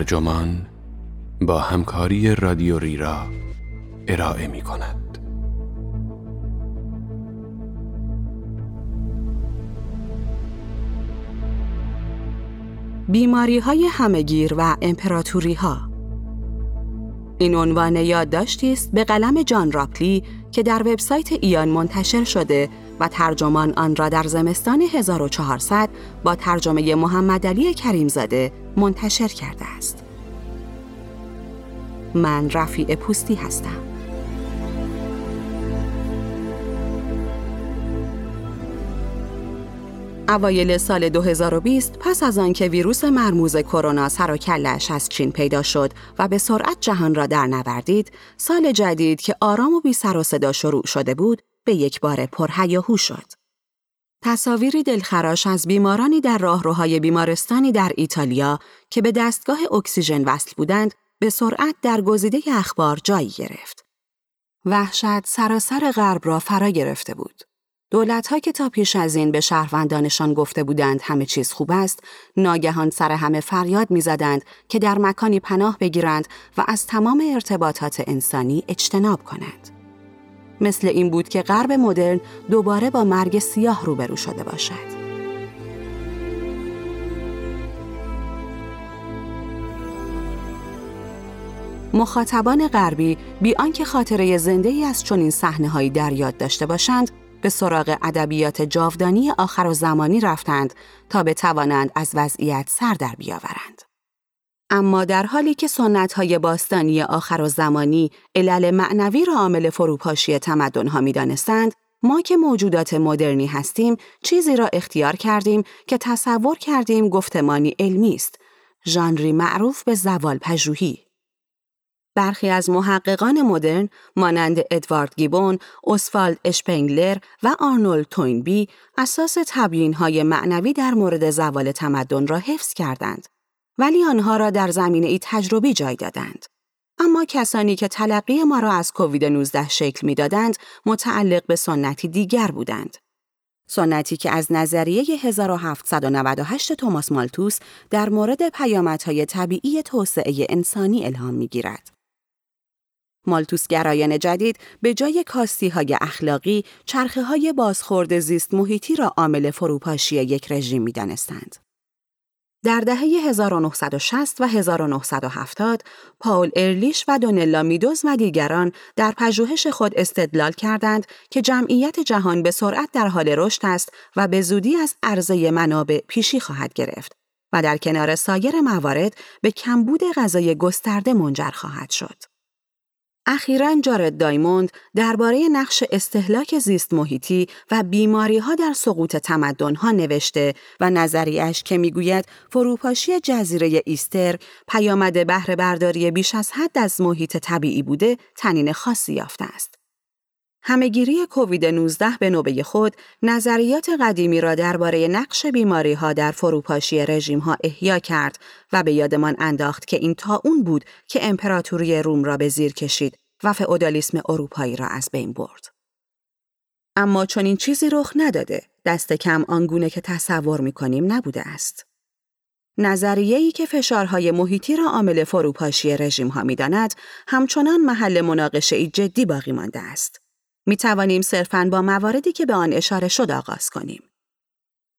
ترجمان با همکاری رادیو ریرا ارائه می کند. بیماری های همگیر و امپراتوری ها این عنوان یادداشتی است به قلم جان راپلی که در وبسایت ایان منتشر شده و ترجمان آن را در زمستان 1400 با ترجمه محمد علی کریمزاده منتشر کرده است. من رفیع پوستی هستم. اوایل سال 2020 پس از آنکه ویروس مرموز کرونا سر و کلش از چین پیدا شد و به سرعت جهان را در نوردید، سال جدید که آرام و بی سر و صدا شروع شده بود، به یک بار پرهیاهو شد. تصاویری دلخراش از بیمارانی در راهروهای بیمارستانی در ایتالیا که به دستگاه اکسیژن وصل بودند، به سرعت در گزیده اخبار جایی گرفت. وحشت سراسر غرب را فرا گرفته بود. دولت که تا پیش از این به شهروندانشان گفته بودند همه چیز خوب است، ناگهان سر همه فریاد می‌زدند که در مکانی پناه بگیرند و از تمام ارتباطات انسانی اجتناب کنند. مثل این بود که غرب مدرن دوباره با مرگ سیاه روبرو شده باشد. مخاطبان غربی بی آنکه خاطره زنده ای از چنین صحنه‌هایی در یاد داشته باشند به سراغ ادبیات جاودانی آخر و زمانی رفتند تا بتوانند از وضعیت سر در بیاورند. اما در حالی که سنت های باستانی آخر و زمانی علل معنوی را عامل فروپاشی تمدن ها می دانستند، ما که موجودات مدرنی هستیم چیزی را اختیار کردیم که تصور کردیم گفتمانی علمی است، ژانری معروف به زوال پژوهی. برخی از محققان مدرن مانند ادوارد گیبون، اسفالد اشپنگلر و آرنولد توینبی اساس تبیین های معنوی در مورد زوال تمدن را حفظ کردند ولی آنها را در زمینه ای تجربی جای دادند. اما کسانی که تلقی ما را از کووید 19 شکل می‌دادند متعلق به سنتی دیگر بودند. سنتی که از نظریه 1798 توماس مالتوس در مورد پیامدهای طبیعی توسعه انسانی الهام می‌گیرد. مالتوس گرایان جدید به جای کاستی های اخلاقی چرخه های بازخورد زیست محیطی را عامل فروپاشی یک رژیم می دانستند. در دهه 1960 و 1970 پاول ارلیش و دونلا میدوز و دیگران در پژوهش خود استدلال کردند که جمعیت جهان به سرعت در حال رشد است و به زودی از عرضه منابع پیشی خواهد گرفت و در کنار سایر موارد به کمبود غذای گسترده منجر خواهد شد. اخیرا جارد دایموند درباره نقش استهلاک زیست محیطی و بیماری ها در سقوط تمدن ها نوشته و نظریش که می‌گوید فروپاشی جزیره ایستر پیامد بهره برداری بیش از حد از محیط طبیعی بوده تنین خاصی یافته است. همهگیری کووید 19 به نوبه خود نظریات قدیمی را درباره نقش بیماری ها در فروپاشی رژیم ها احیا کرد و به یادمان انداخت که این تا اون بود که امپراتوری روم را به زیر کشید و فئودالیسم اروپایی را از بین برد. اما چون این چیزی رخ نداده، دست کم آنگونه که تصور می کنیم نبوده است. نظریه‌ای که فشارهای محیطی را عامل فروپاشی رژیم ها می همچنان محل مناقشه جدی باقی مانده است. می توانیم صرفاً با مواردی که به آن اشاره شد آغاز کنیم.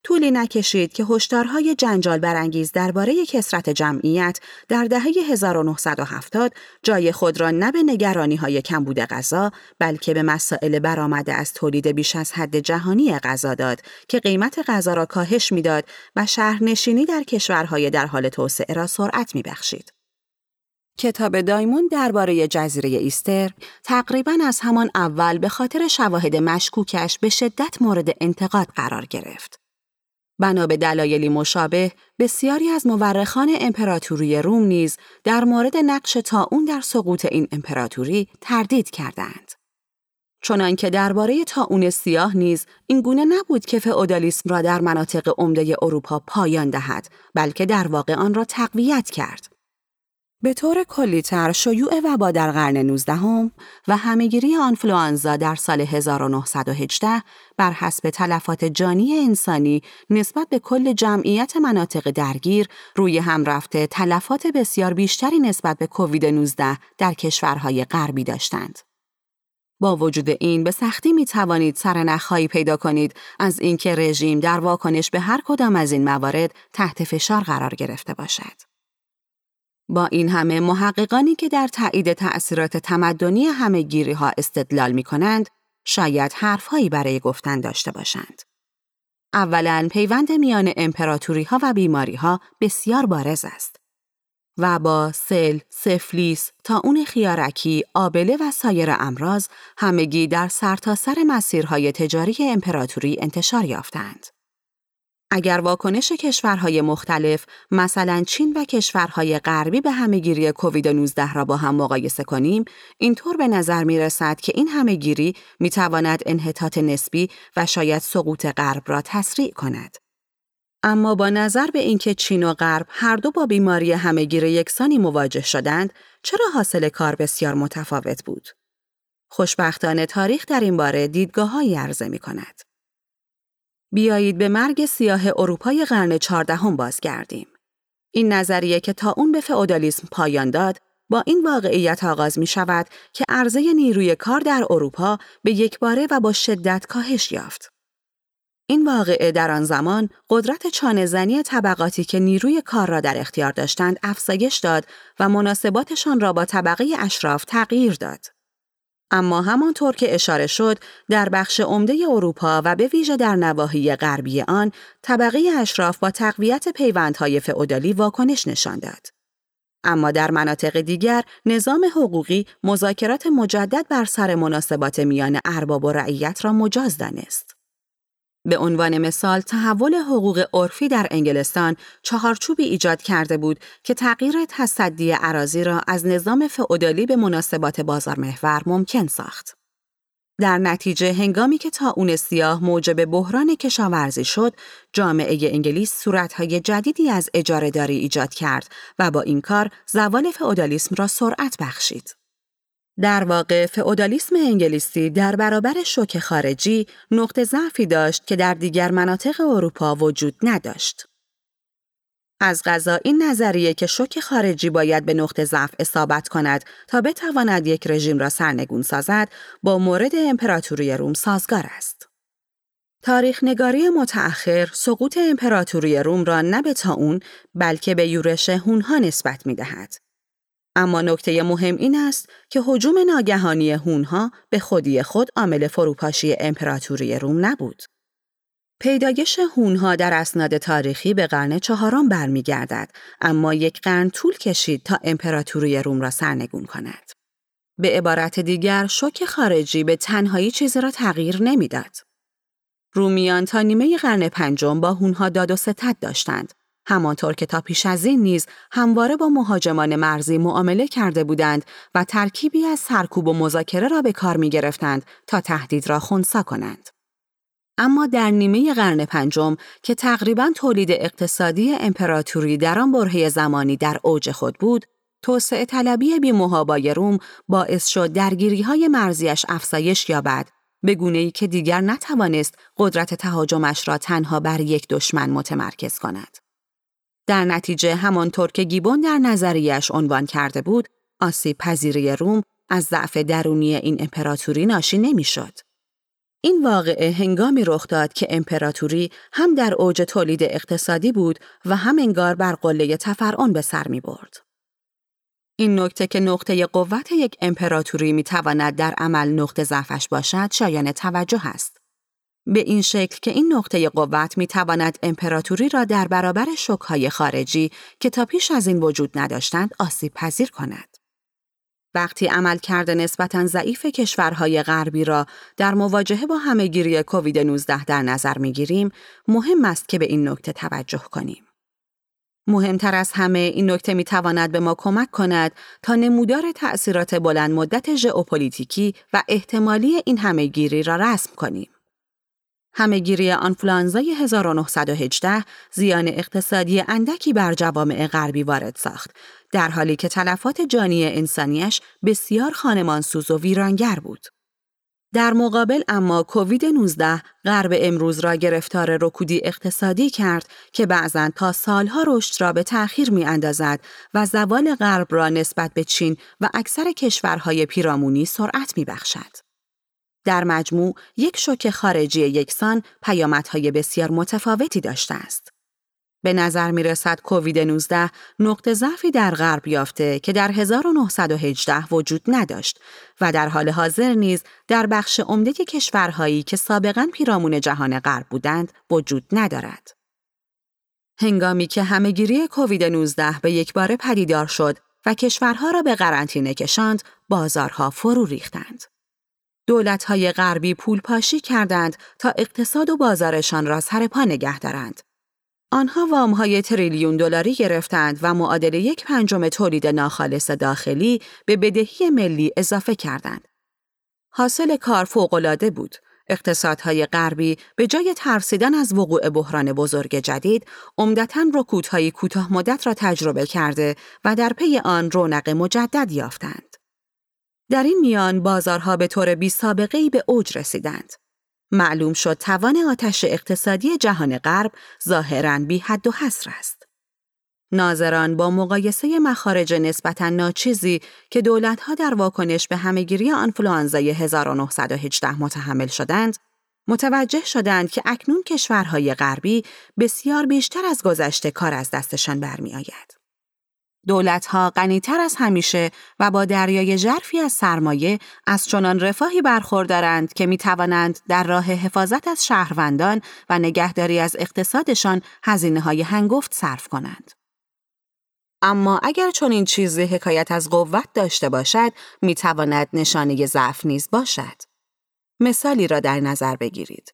طولی نکشید که هشدارهای جنجال برانگیز درباره کسرت جمعیت در دهه 1970 جای خود را نه به نگرانی های کمبود غذا بلکه به مسائل برآمده از تولید بیش از حد جهانی غذا داد که قیمت غذا را کاهش می‌داد و شهرنشینی در کشورهای در حال توسعه را سرعت میبخشید. کتاب دایمون درباره جزیره ایستر تقریبا از همان اول به خاطر شواهد مشکوکش به شدت مورد انتقاد قرار گرفت. بنا به دلایلی مشابه بسیاری از مورخان امپراتوری روم نیز در مورد نقش اون در سقوط این امپراتوری تردید کردند. چنانکه درباره تاون سیاه نیز این گونه نبود که فئودالیسم را در مناطق عمده اروپا پایان دهد بلکه در واقع آن را تقویت کرد به طور کلیتر شیوع وبا در قرن 19 هم و همهگیری آنفلوانزا در سال 1918 بر حسب تلفات جانی انسانی نسبت به کل جمعیت مناطق درگیر روی هم رفته تلفات بسیار بیشتری نسبت به کووید 19 در کشورهای غربی داشتند. با وجود این به سختی می توانید سرنخهایی پیدا کنید از اینکه رژیم در واکنش به هر کدام از این موارد تحت فشار قرار گرفته باشد. با این همه محققانی که در تایید تأثیرات تمدنی همه گیری ها استدلال می کنند، شاید حرفهایی برای گفتن داشته باشند. اولا پیوند میان امپراتوری ها و بیماری ها بسیار بارز است. وبا، سل، سفلیس، تا اون خیارکی، آبله و سایر امراض همگی در سرتاسر سر مسیرهای تجاری امپراتوری انتشار یافتند. اگر واکنش کشورهای مختلف مثلا چین و کشورهای غربی به همهگیری کووید 19 را با هم مقایسه کنیم اینطور به نظر می رسد که این همهگیری می تواند انحطاط نسبی و شاید سقوط غرب را تسریع کند اما با نظر به اینکه چین و غرب هر دو با بیماری همهگیر یکسانی مواجه شدند چرا حاصل کار بسیار متفاوت بود خوشبختانه تاریخ در این باره دیدگاههایی عرضه می کند. بیایید به مرگ سیاه اروپای قرن چهاردهم بازگردیم. این نظریه که تا اون به فئودالیسم پایان داد، با این واقعیت آغاز می شود که عرضه نیروی کار در اروپا به یکباره و با شدت کاهش یافت. این واقعه در آن زمان قدرت چانهزنی طبقاتی که نیروی کار را در اختیار داشتند افزایش داد و مناسباتشان را با طبقه اشراف تغییر داد. اما همانطور که اشاره شد در بخش عمده اروپا و به ویژه در نواحی غربی آن طبقه اشراف با تقویت پیوندهای فئودالی واکنش نشان داد. اما در مناطق دیگر نظام حقوقی مذاکرات مجدد بر سر مناسبات میان ارباب و رعیت را مجاز دانست. به عنوان مثال تحول حقوق عرفی در انگلستان چهارچوبی ایجاد کرده بود که تغییر تصدی عراضی را از نظام فئودالی به مناسبات بازار محور ممکن ساخت. در نتیجه هنگامی که تا اون سیاه موجب بحران کشاورزی شد، جامعه انگلیس صورتهای جدیدی از اجاره داری ایجاد کرد و با این کار زوال فئودالیسم را سرعت بخشید. در واقع فئودالیسم انگلیسی در برابر شوک خارجی نقطه ضعفی داشت که در دیگر مناطق اروپا وجود نداشت. از غذا این نظریه که شوک خارجی باید به نقطه ضعف اصابت کند تا بتواند یک رژیم را سرنگون سازد با مورد امپراتوری روم سازگار است. تاریخ نگاری متأخر سقوط امپراتوری روم را نه به تا اون بلکه به یورش هونها نسبت می دهد. اما نکته مهم این است که حجوم ناگهانی هونها به خودی خود عامل فروپاشی امپراتوری روم نبود. پیدایش هونها در اسناد تاریخی به قرن چهارم برمیگردد اما یک قرن طول کشید تا امپراتوری روم را سرنگون کند. به عبارت دیگر شوک خارجی به تنهایی چیزی را تغییر نمی‌داد. رومیان تا نیمه قرن پنجم با هونها داد و ستد داشتند همانطور که تا پیش از این نیز همواره با مهاجمان مرزی معامله کرده بودند و ترکیبی از سرکوب و مذاکره را به کار می گرفتند تا تهدید را خونسا کنند. اما در نیمه قرن پنجم که تقریبا تولید اقتصادی امپراتوری در آن برهه زمانی در اوج خود بود، توسعه طلبی بی محابای روم باعث شد درگیری های مرزیش افزایش یابد به گونه ای که دیگر نتوانست قدرت تهاجمش را تنها بر یک دشمن متمرکز کند. در نتیجه همانطور که گیبون در نظریش عنوان کرده بود، آسیب پذیری روم از ضعف درونی این امپراتوری ناشی نمی‌شد. این واقعه هنگامی رخ داد که امپراتوری هم در اوج تولید اقتصادی بود و هم انگار بر قله تفرعون به سر می برد. این نکته که نقطه قوت یک امپراتوری می تواند در عمل نقطه ضعفش باشد شایان توجه است. به این شکل که این نقطه قوت می تواند امپراتوری را در برابر شکهای خارجی که تا پیش از این وجود نداشتند آسیب پذیر کند. وقتی عمل کرده نسبتا ضعیف کشورهای غربی را در مواجهه با همهگیری کووید 19 در نظر می گیریم، مهم است که به این نکته توجه کنیم. مهمتر از همه این نکته می تواند به ما کمک کند تا نمودار تأثیرات بلند مدت ژئوپلیتیکی و احتمالی این همهگیری را رسم کنیم. همهگیری آنفلانزای 1918 زیان اقتصادی اندکی بر جوامع غربی وارد ساخت، در حالی که تلفات جانی انسانیش بسیار خانمانسوز و ویرانگر بود. در مقابل اما کووید 19 غرب امروز را گرفتار رکودی اقتصادی کرد که بعضا تا سالها رشد را به تأخیر می اندازد و زوال غرب را نسبت به چین و اکثر کشورهای پیرامونی سرعت می بخشد. در مجموع یک شوک خارجی یکسان پیامدهای بسیار متفاوتی داشته است. به نظر می رسد کووید 19 نقطه ضعفی در غرب یافته که در 1918 وجود نداشت و در حال حاضر نیز در بخش عمده کشورهایی که سابقا پیرامون جهان غرب بودند وجود ندارد. هنگامی که همهگیری کووید 19 به یک بار پدیدار شد و کشورها را به قرنطینه کشاند، بازارها فرو ریختند. دولت‌های غربی پول پاشی کردند تا اقتصاد و بازارشان را سر پا نگه دارند آنها وامهای تریلیون دلاری گرفتند و معادل یک پنجم تولید ناخالص داخلی به بدهی ملی اضافه کردند. حاصل کار فوقالعاده بود. اقتصادهای غربی به جای ترسیدن از وقوع بحران بزرگ جدید، عمدتا رکودهای کوتاه مدت را تجربه کرده و در پی آن رونق مجدد یافتند. در این میان بازارها به طور بی سابقه به اوج رسیدند. معلوم شد توان آتش اقتصادی جهان غرب ظاهرا بی حد و حصر است. ناظران با مقایسه مخارج نسبتا ناچیزی که دولتها در واکنش به همهگیری آنفلوانزای 1918 متحمل شدند، متوجه شدند که اکنون کشورهای غربی بسیار بیشتر از گذشته کار از دستشان برمیآید. دولتها غنیتر از همیشه و با دریای ژرفی از سرمایه از چنان رفاهی برخوردارند که می توانند در راه حفاظت از شهروندان و نگهداری از اقتصادشان هزینه های هنگفت صرف کنند. اما اگر چنین چیزی حکایت از قوت داشته باشد، می تواند نشانه ضعف نیز باشد. مثالی را در نظر بگیرید.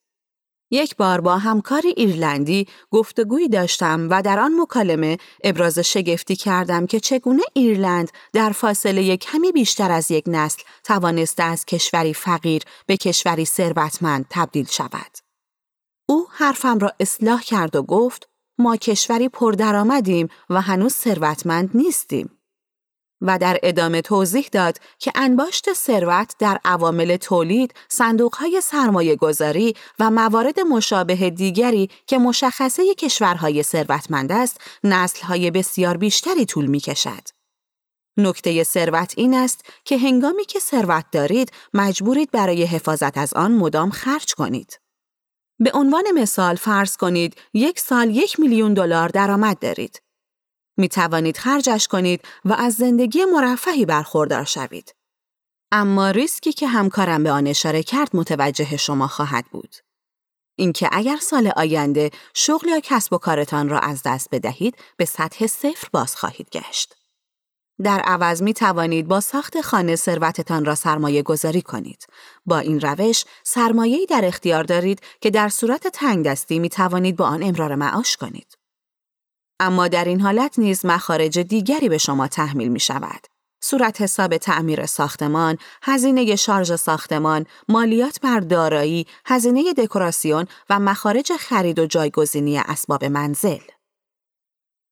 یک بار با همکاری ایرلندی گفتگویی داشتم و در آن مکالمه ابراز شگفتی کردم که چگونه ایرلند در فاصله کمی بیشتر از یک نسل توانسته از کشوری فقیر به کشوری ثروتمند تبدیل شود. او حرفم را اصلاح کرد و گفت ما کشوری پردرآمدیم و هنوز ثروتمند نیستیم. و در ادامه توضیح داد که انباشت ثروت در عوامل تولید، صندوقهای سرمایه گذاری و موارد مشابه دیگری که مشخصه کشورهای ثروتمند است، نسلهای بسیار بیشتری طول می کشد. نکته ثروت این است که هنگامی که ثروت دارید مجبورید برای حفاظت از آن مدام خرج کنید. به عنوان مثال فرض کنید یک سال یک میلیون دلار درآمد دارید. می توانید خرجش کنید و از زندگی مرفهی برخوردار شوید. اما ریسکی که همکارم به آن اشاره کرد متوجه شما خواهد بود. اینکه اگر سال آینده شغل یا کسب و کارتان را از دست بدهید به سطح صفر باز خواهید گشت. در عوض می توانید با ساخت خانه ثروتتان را سرمایه گذاری کنید. با این روش سرمایه‌ای در اختیار دارید که در صورت تنگ دستی می توانید با آن امرار معاش کنید. اما در این حالت نیز مخارج دیگری به شما تحمیل می شود. صورت حساب تعمیر ساختمان، هزینه شارژ ساختمان، مالیات بر دارایی، هزینه دکوراسیون و مخارج خرید و جایگزینی اسباب منزل.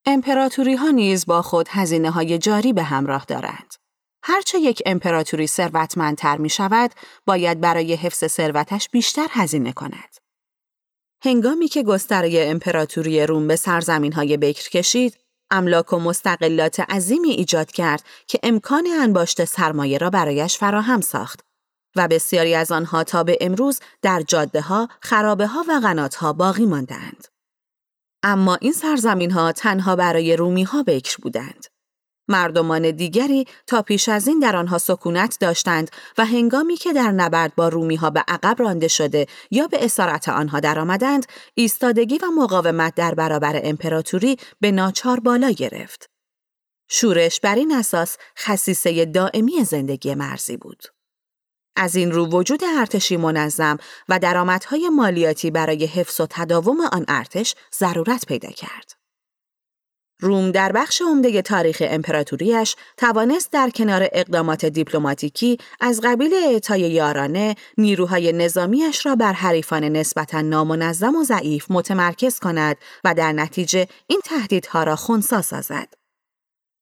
امپراتوری ها نیز با خود هزینه های جاری به همراه دارند. هرچه یک امپراتوری ثروتمندتر می شود، باید برای حفظ ثروتش بیشتر هزینه کند. هنگامی که گستره امپراتوری روم به سرزمین های بکر کشید، املاک و مستقلات عظیمی ایجاد کرد که امکان انباشت سرمایه را برایش فراهم ساخت و بسیاری از آنها تا به امروز در جاده ها، خرابه ها و غنات ها باقی ماندند. اما این سرزمین ها تنها برای رومی ها بکر بودند. مردمان دیگری تا پیش از این در آنها سکونت داشتند و هنگامی که در نبرد با رومی ها به عقب رانده شده یا به اسارت آنها درآمدند ایستادگی و مقاومت در برابر امپراتوری به ناچار بالا گرفت. شورش بر این اساس خصیصه دائمی زندگی مرزی بود. از این رو وجود ارتشی منظم و درآمدهای مالیاتی برای حفظ و تداوم آن ارتش ضرورت پیدا کرد. روم در بخش عمده تاریخ امپراتوریش توانست در کنار اقدامات دیپلماتیکی از قبیل اعطای یارانه نیروهای نظامیش را بر حریفان نسبتا نامنظم و ضعیف متمرکز کند و در نتیجه این تهدیدها را خونسا سازد.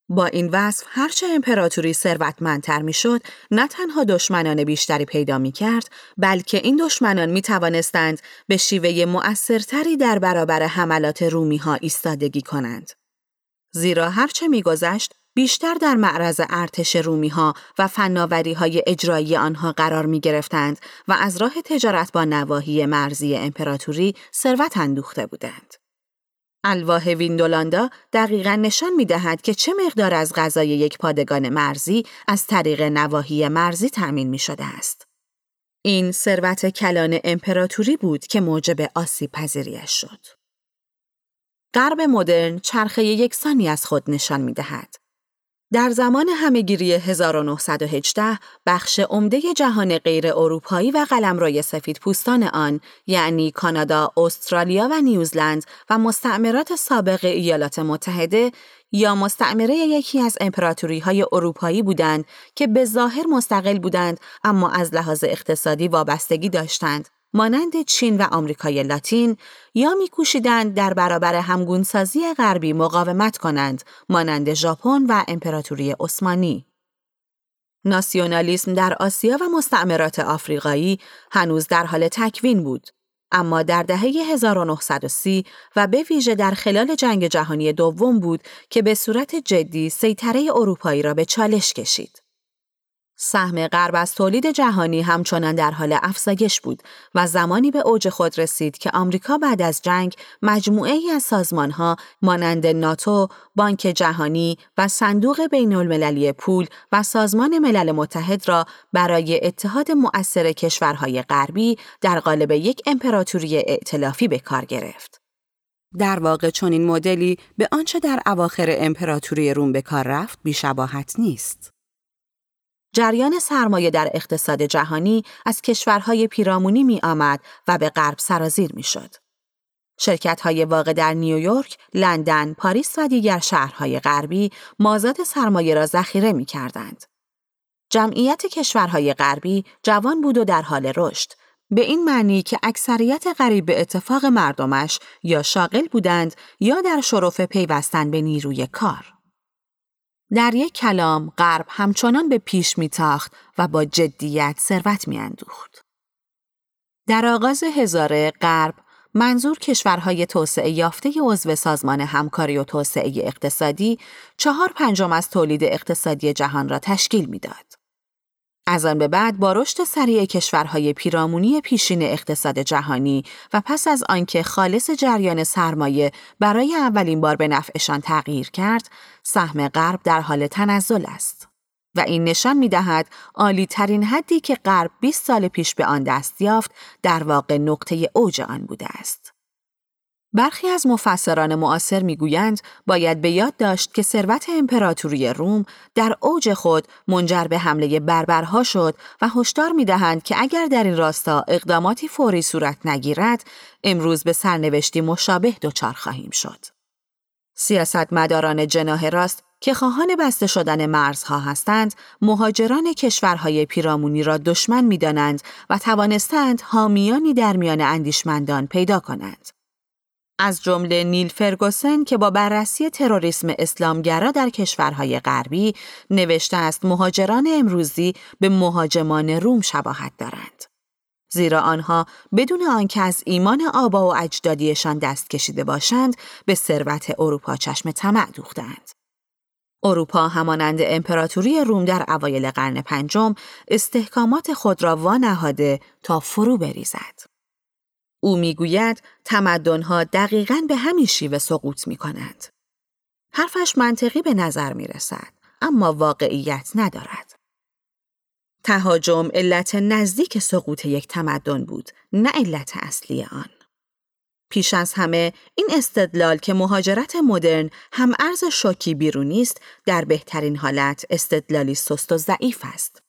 با این وصف هرچه امپراتوری ثروتمندتر می‌شد نه تنها دشمنان بیشتری پیدا می کرد بلکه این دشمنان می توانستند به شیوه مؤثرتری در برابر حملات رومی ها ایستادگی کنند. زیرا هرچه میگذشت بیشتر در معرض ارتش رومی ها و فناوری های اجرایی آنها قرار می گرفتند و از راه تجارت با نواحی مرزی امپراتوری ثروت اندوخته بودند. الواح ویندولاندا دقیقا نشان می دهد که چه مقدار از غذای یک پادگان مرزی از طریق نواحی مرزی تأمین می شده است. این ثروت کلان امپراتوری بود که موجب آسیب پذیریش شد. غرب مدرن چرخه یکسانی از خود نشان می دهد. در زمان همهگیری 1918 بخش عمده جهان غیر اروپایی و قلمروی سفید پوستان آن یعنی کانادا، استرالیا و نیوزلند و مستعمرات سابق ایالات متحده یا مستعمره یکی از امپراتوری های اروپایی بودند که به ظاهر مستقل بودند اما از لحاظ اقتصادی وابستگی داشتند مانند چین و آمریکای لاتین یا میکوشیدند در برابر همگونسازی غربی مقاومت کنند مانند ژاپن و امپراتوری عثمانی ناسیونالیسم در آسیا و مستعمرات آفریقایی هنوز در حال تکوین بود اما در دهه 1930 و به ویژه در خلال جنگ جهانی دوم بود که به صورت جدی سیطره اروپایی را به چالش کشید. سهم غرب از تولید جهانی همچنان در حال افزایش بود و زمانی به اوج خود رسید که آمریکا بعد از جنگ مجموعه ای از سازمانها مانند ناتو، بانک جهانی و صندوق بین المللی پول و سازمان ملل متحد را برای اتحاد مؤثر کشورهای غربی در قالب یک امپراتوری ائتلافی به کار گرفت. در واقع چنین مدلی به آنچه در اواخر امپراتوری روم به کار رفت بیشباهت نیست. جریان سرمایه در اقتصاد جهانی از کشورهای پیرامونی می آمد و به غرب سرازیر می شد. شرکت های واقع در نیویورک، لندن، پاریس و دیگر شهرهای غربی مازاد سرمایه را ذخیره می کردند. جمعیت کشورهای غربی جوان بود و در حال رشد. به این معنی که اکثریت غریب به اتفاق مردمش یا شاغل بودند یا در شرف پیوستن به نیروی کار. در یک کلام غرب همچنان به پیش میتاخت و با جدیت ثروت میاندوخت. در آغاز هزاره غرب منظور کشورهای توسعه یافته عضو سازمان همکاری و توسعه اقتصادی چهار پنجم از تولید اقتصادی جهان را تشکیل می‌داد. از آن به بعد با رشد سریع کشورهای پیرامونی پیشین اقتصاد جهانی و پس از آنکه خالص جریان سرمایه برای اولین بار به نفعشان تغییر کرد، سهم غرب در حال تنزل است. و این نشان می دهد عالی ترین حدی که غرب 20 سال پیش به آن دست یافت در واقع نقطه اوج آن بوده است. برخی از مفسران معاصر می‌گویند باید به یاد داشت که ثروت امپراتوری روم در اوج خود منجر به حمله بربرها شد و هشدار می‌دهند که اگر در این راستا اقداماتی فوری صورت نگیرد امروز به سرنوشتی مشابه دچار خواهیم شد. سیاستمداران جناه راست که خواهان بسته شدن مرزها هستند، مهاجران کشورهای پیرامونی را دشمن می‌دانند و توانستند حامیانی در میان اندیشمندان پیدا کنند. از جمله نیل فرگوسن که با بررسی تروریسم اسلامگرا در کشورهای غربی نوشته است مهاجران امروزی به مهاجمان روم شباهت دارند. زیرا آنها بدون آنکه از ایمان آبا و اجدادیشان دست کشیده باشند به ثروت اروپا چشم طمع دوختند. اروپا همانند امپراتوری روم در اوایل قرن پنجم استحکامات خود را وانهاده تا فرو بریزد. او می‌گوید تمدنها دقیقا به همین شیوه سقوط می کنند. حرفش منطقی به نظر می رسد، اما واقعیت ندارد. تهاجم علت نزدیک سقوط یک تمدن بود، نه علت اصلی آن. پیش از همه این استدلال که مهاجرت مدرن هم ارز شوکی بیرونی است در بهترین حالت استدلالی سست و ضعیف است.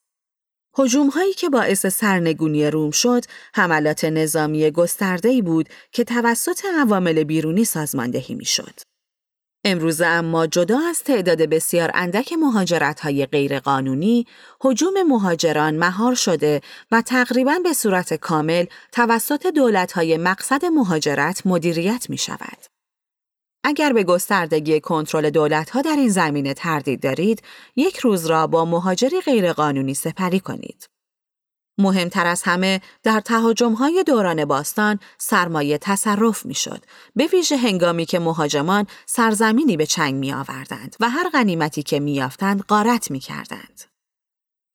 حجوم هایی که باعث سرنگونی روم شد، حملات نظامی گسترده بود که توسط عوامل بیرونی سازماندهی می شد. امروزه اما جدا از تعداد بسیار اندک مهاجرت های غیرقانونی، حجوم مهاجران مهار شده و تقریبا به صورت کامل توسط دولت های مقصد مهاجرت مدیریت می شود. اگر به گستردگی کنترل دولت ها در این زمینه تردید دارید، یک روز را با مهاجری غیرقانونی سپری کنید. مهمتر از همه در های دوران باستان سرمایه تصرف می‌شد به ویژه هنگامی که مهاجمان سرزمینی به چنگ می آوردند و هر غنیمتی که میافتند غارت می کردند.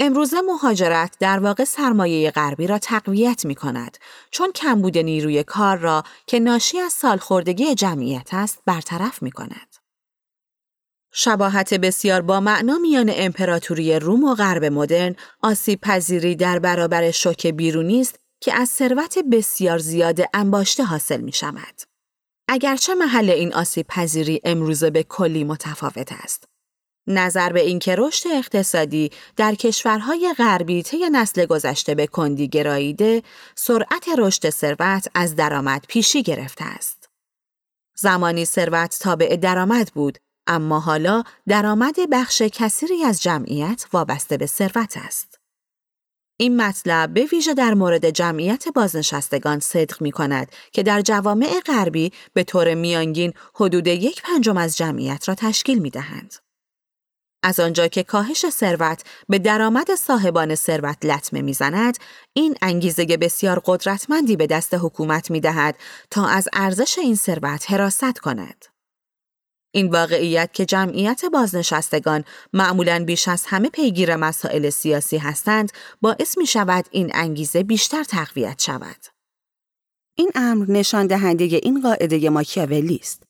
امروزه مهاجرت در واقع سرمایه غربی را تقویت می کند چون کمبود نیروی کار را که ناشی از سالخوردگی جمعیت است برطرف می کند. شباهت بسیار با معنا میان امپراتوری روم و غرب مدرن آسیب پذیری در برابر شوک بیرونی است که از ثروت بسیار زیاد انباشته حاصل می شود. اگرچه محل این آسیب پذیری امروزه به کلی متفاوت است. نظر به اینکه رشد اقتصادی در کشورهای غربی طی نسل گذشته به کندی گراییده، سرعت رشد ثروت از درآمد پیشی گرفته است. زمانی ثروت تابع درآمد بود اما حالا درآمد بخش کثیری از جمعیت وابسته به ثروت است. این مطلب به ویژه در مورد جمعیت بازنشستگان صدق می کند که در جوامع غربی به طور میانگین حدود یک پنجم از جمعیت را تشکیل می دهند. از آنجا که کاهش ثروت به درآمد صاحبان ثروت لطمه می‌زند این انگیزه بسیار قدرتمندی به دست حکومت می دهد تا از ارزش این ثروت حراست کند این واقعیت که جمعیت بازنشستگان معمولا بیش از همه پیگیر مسائل سیاسی هستند باعث می شود این انگیزه بیشتر تقویت شود. این امر نشان دهنده این قاعده ماکیاولی است.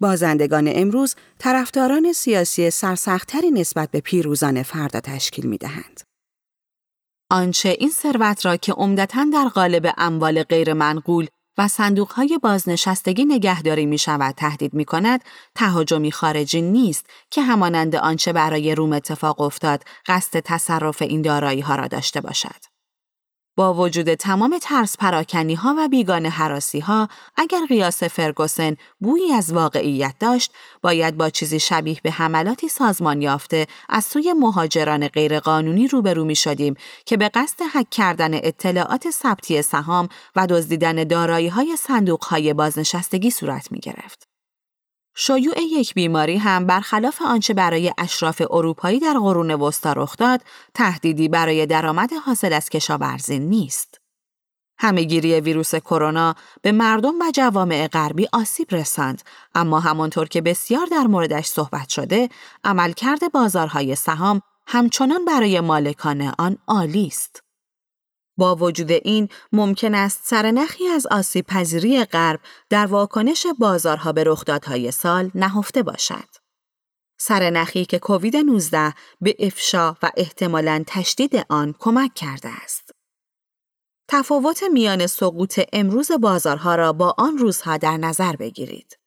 بازندگان امروز طرفداران سیاسی سرسختتری نسبت به پیروزان فردا تشکیل می دهند. آنچه این ثروت را که عمدتا در قالب اموال غیر منقول و های بازنشستگی نگهداری می شود تهدید می کند تهاجمی خارجی نیست که همانند آنچه برای روم اتفاق افتاد قصد تصرف این دارایی ها را داشته باشد. با وجود تمام ترس پراکنی ها و بیگان حراسی ها، اگر قیاس فرگوسن بویی از واقعیت داشت، باید با چیزی شبیه به حملاتی سازمان یافته از سوی مهاجران غیرقانونی روبرو می شدیم که به قصد حک کردن اطلاعات ثبتی سهام و دزدیدن دارایی های صندوق های بازنشستگی صورت می گرفت. شیوع یک بیماری هم برخلاف آنچه برای اشراف اروپایی در قرون وسطا رخ داد، تهدیدی برای درآمد حاصل از کشاورزی نیست. همهگیری ویروس کرونا به مردم و جوامع غربی آسیب رساند اما همانطور که بسیار در موردش صحبت شده عملکرد بازارهای سهام همچنان برای مالکان آن عالی است با وجود این ممکن است سرنخی از آسیب پذیری غرب در واکنش بازارها به رخدادهای سال نهفته باشد. سرنخی که کووید 19 به افشا و احتمالاً تشدید آن کمک کرده است. تفاوت میان سقوط امروز بازارها را با آن روزها در نظر بگیرید.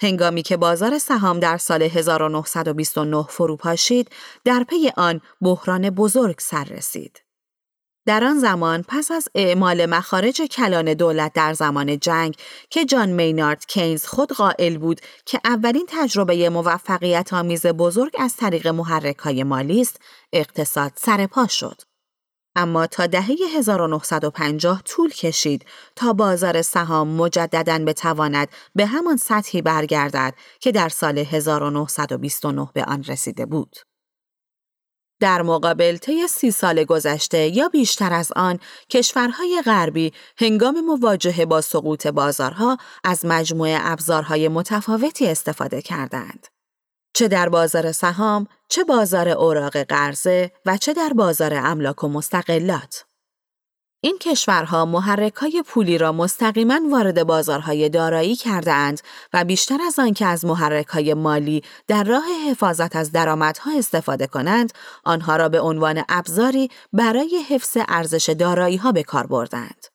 هنگامی که بازار سهام در سال 1929 فرو پاشید، در پی آن بحران بزرگ سر رسید. در آن زمان پس از اعمال مخارج کلان دولت در زمان جنگ که جان مینارد کینز خود قائل بود که اولین تجربه موفقیت آمیز بزرگ از طریق محرک های مالی است، اقتصاد سرپا شد. اما تا دهه 1950 طول کشید تا بازار سهام مجددا بتواند به همان سطحی برگردد که در سال 1929 به آن رسیده بود. در مقابل طی سی سال گذشته یا بیشتر از آن کشورهای غربی هنگام مواجهه با سقوط بازارها از مجموعه ابزارهای متفاوتی استفاده کردند. چه در بازار سهام، چه بازار اوراق قرضه و چه در بازار املاک و مستقلات. این کشورها محرکهای پولی را مستقیما وارد بازارهای دارایی کرده اند و بیشتر از آنکه از محرکهای مالی در راه حفاظت از درآمدها استفاده کنند، آنها را به عنوان ابزاری برای حفظ ارزش دارایی ها به کار بردند.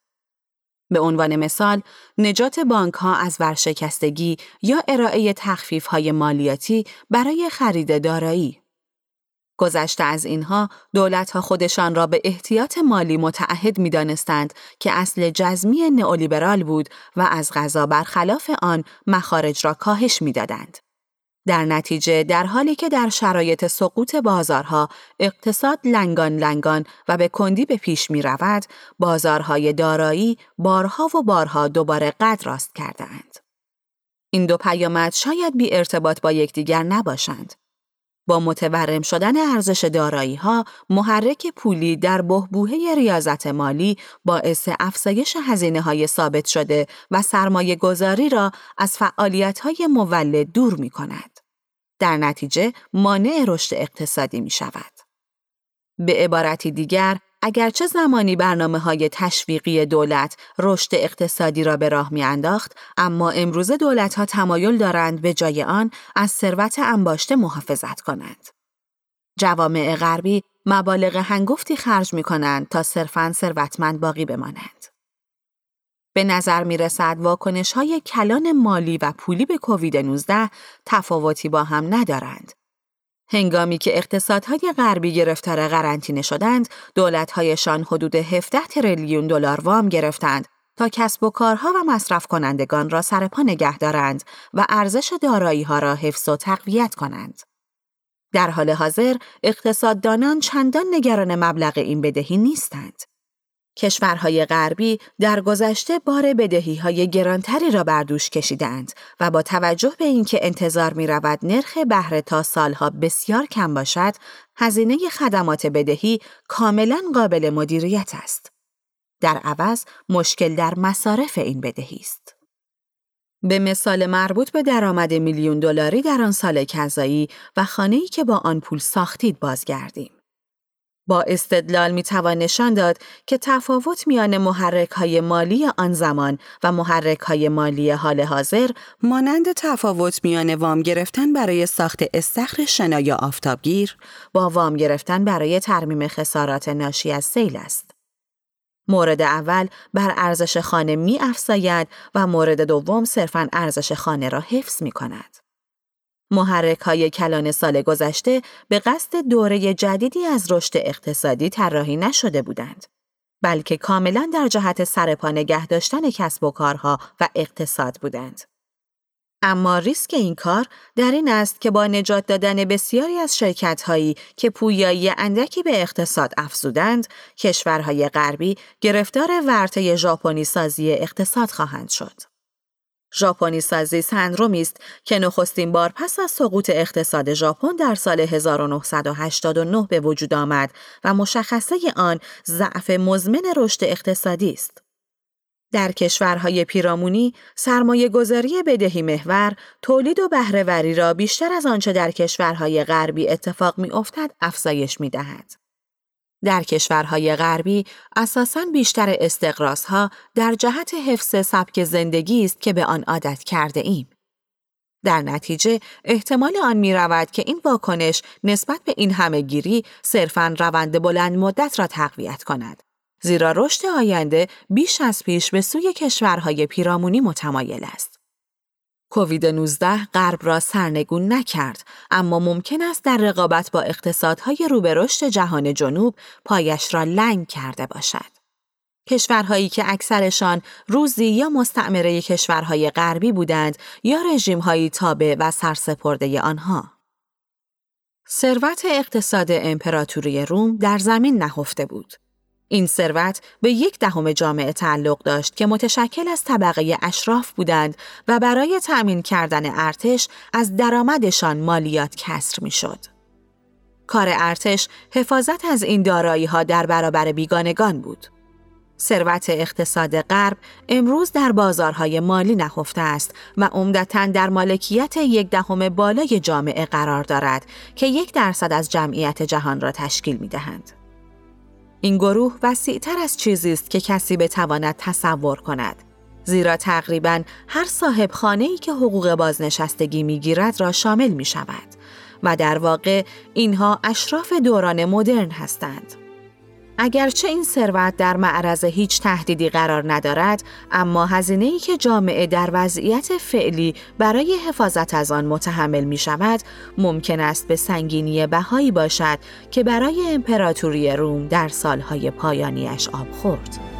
به عنوان مثال، نجات بانک ها از ورشکستگی یا ارائه تخفیف های مالیاتی برای خرید دارایی. گذشته از اینها دولتها خودشان را به احتیاط مالی متعهد می دانستند که اصل جزمی نئولیبرال بود و از غذا برخلاف آن مخارج را کاهش می دادند. در نتیجه در حالی که در شرایط سقوط بازارها اقتصاد لنگان لنگان و به کندی به پیش می رود، بازارهای دارایی بارها و بارها دوباره قد راست کردند. این دو پیامد شاید بی ارتباط با یکدیگر نباشند. با متورم شدن ارزش دارایی ها، محرک پولی در بهبوهه ریاضت مالی باعث افزایش هزینه های ثابت شده و سرمایه گذاری را از فعالیت های مولد دور می کند. در نتیجه مانع رشد اقتصادی می شود. به عبارتی دیگر، اگرچه زمانی برنامه های تشویقی دولت رشد اقتصادی را به راه انداخت، اما امروز دولت ها تمایل دارند به جای آن از ثروت انباشته محافظت کنند. جوامع غربی مبالغ هنگفتی خرج می کنند تا صرفاً ثروتمند باقی بمانند. به نظر می رسد واکنش های کلان مالی و پولی به کووید 19 تفاوتی با هم ندارند. هنگامی که اقتصادهای غربی گرفتار قرنطینه شدند، دولتهایشان حدود 17 تریلیون دلار وام گرفتند تا کسب و کارها و مصرف کنندگان را سرپا نگه دارند و ارزش دارایی ها را حفظ و تقویت کنند. در حال حاضر اقتصاددانان چندان نگران مبلغ این بدهی نیستند. کشورهای غربی در گذشته بار بدهی های گرانتری را بر دوش کشیدند و با توجه به اینکه انتظار می رود نرخ بهره تا سالها بسیار کم باشد، هزینه خدمات بدهی کاملا قابل مدیریت است. در عوض مشکل در مصارف این بدهی است. به مثال مربوط به درآمد میلیون دلاری در آن سال کذایی و خانه‌ای که با آن پول ساختید بازگردیم. با استدلال می توان نشان داد که تفاوت میان محرک های مالی آن زمان و محرک های مالی حال حاضر مانند تفاوت میان وام گرفتن برای ساخت استخر شنا یا آفتابگیر با وام گرفتن برای ترمیم خسارات ناشی از سیل است. مورد اول بر ارزش خانه می افزاید و مورد دوم صرفاً ارزش خانه را حفظ می کند. محرک های کلان سال گذشته به قصد دوره جدیدی از رشد اقتصادی طراحی نشده بودند بلکه کاملا در جهت سرپا نگه داشتن کسب و کارها و اقتصاد بودند اما ریسک این کار در این است که با نجات دادن بسیاری از شرکت هایی که پویایی اندکی به اقتصاد افزودند، کشورهای غربی گرفتار ورطه ژاپنی سازی اقتصاد خواهند شد. ژاپنی سازی سندرومی است که نخستین بار پس از سقوط اقتصاد ژاپن در سال 1989 به وجود آمد و مشخصه آن ضعف مزمن رشد اقتصادی است. در کشورهای پیرامونی سرمایه گذاری بدهی محور تولید و بهرهوری را بیشتر از آنچه در کشورهای غربی اتفاق می افتد افزایش می دهد. در کشورهای غربی اساساً بیشتر استقراسها در جهت حفظ سبک زندگی است که به آن عادت کرده ایم. در نتیجه احتمال آن می رود که این واکنش نسبت به این همه گیری صرفاً روند بلند مدت را تقویت کند. زیرا رشد آینده بیش از پیش به سوی کشورهای پیرامونی متمایل است. کووید 19 غرب را سرنگون نکرد اما ممکن است در رقابت با اقتصادهای رو به رشد جهان جنوب پایش را لنگ کرده باشد. کشورهایی که اکثرشان روزی یا مستعمره کشورهای غربی بودند یا رژیمهایی تابع و سرسپرده آنها. ثروت اقتصاد امپراتوری روم در زمین نهفته بود. این ثروت به یک دهم جامعه تعلق داشت که متشکل از طبقه اشراف بودند و برای تأمین کردن ارتش از درآمدشان مالیات کسر می‌شد. کار ارتش حفاظت از این دارایی ها در برابر بیگانگان بود. ثروت اقتصاد غرب امروز در بازارهای مالی نهفته است و عمدتا در مالکیت یک دهم بالای جامعه قرار دارد که یک درصد از جمعیت جهان را تشکیل می دهند. این گروه وسیعتر از چیزی است که کسی بتواند تصور کند. زیرا تقریبا هر صاحب خانه ای که حقوق بازنشستگی می گیرد را شامل می شود و در واقع اینها اشراف دوران مدرن هستند. اگرچه این ثروت در معرض هیچ تهدیدی قرار ندارد اما هزینه ای که جامعه در وضعیت فعلی برای حفاظت از آن متحمل می شود ممکن است به سنگینی بهایی باشد که برای امپراتوری روم در سالهای پایانیش آب خورد.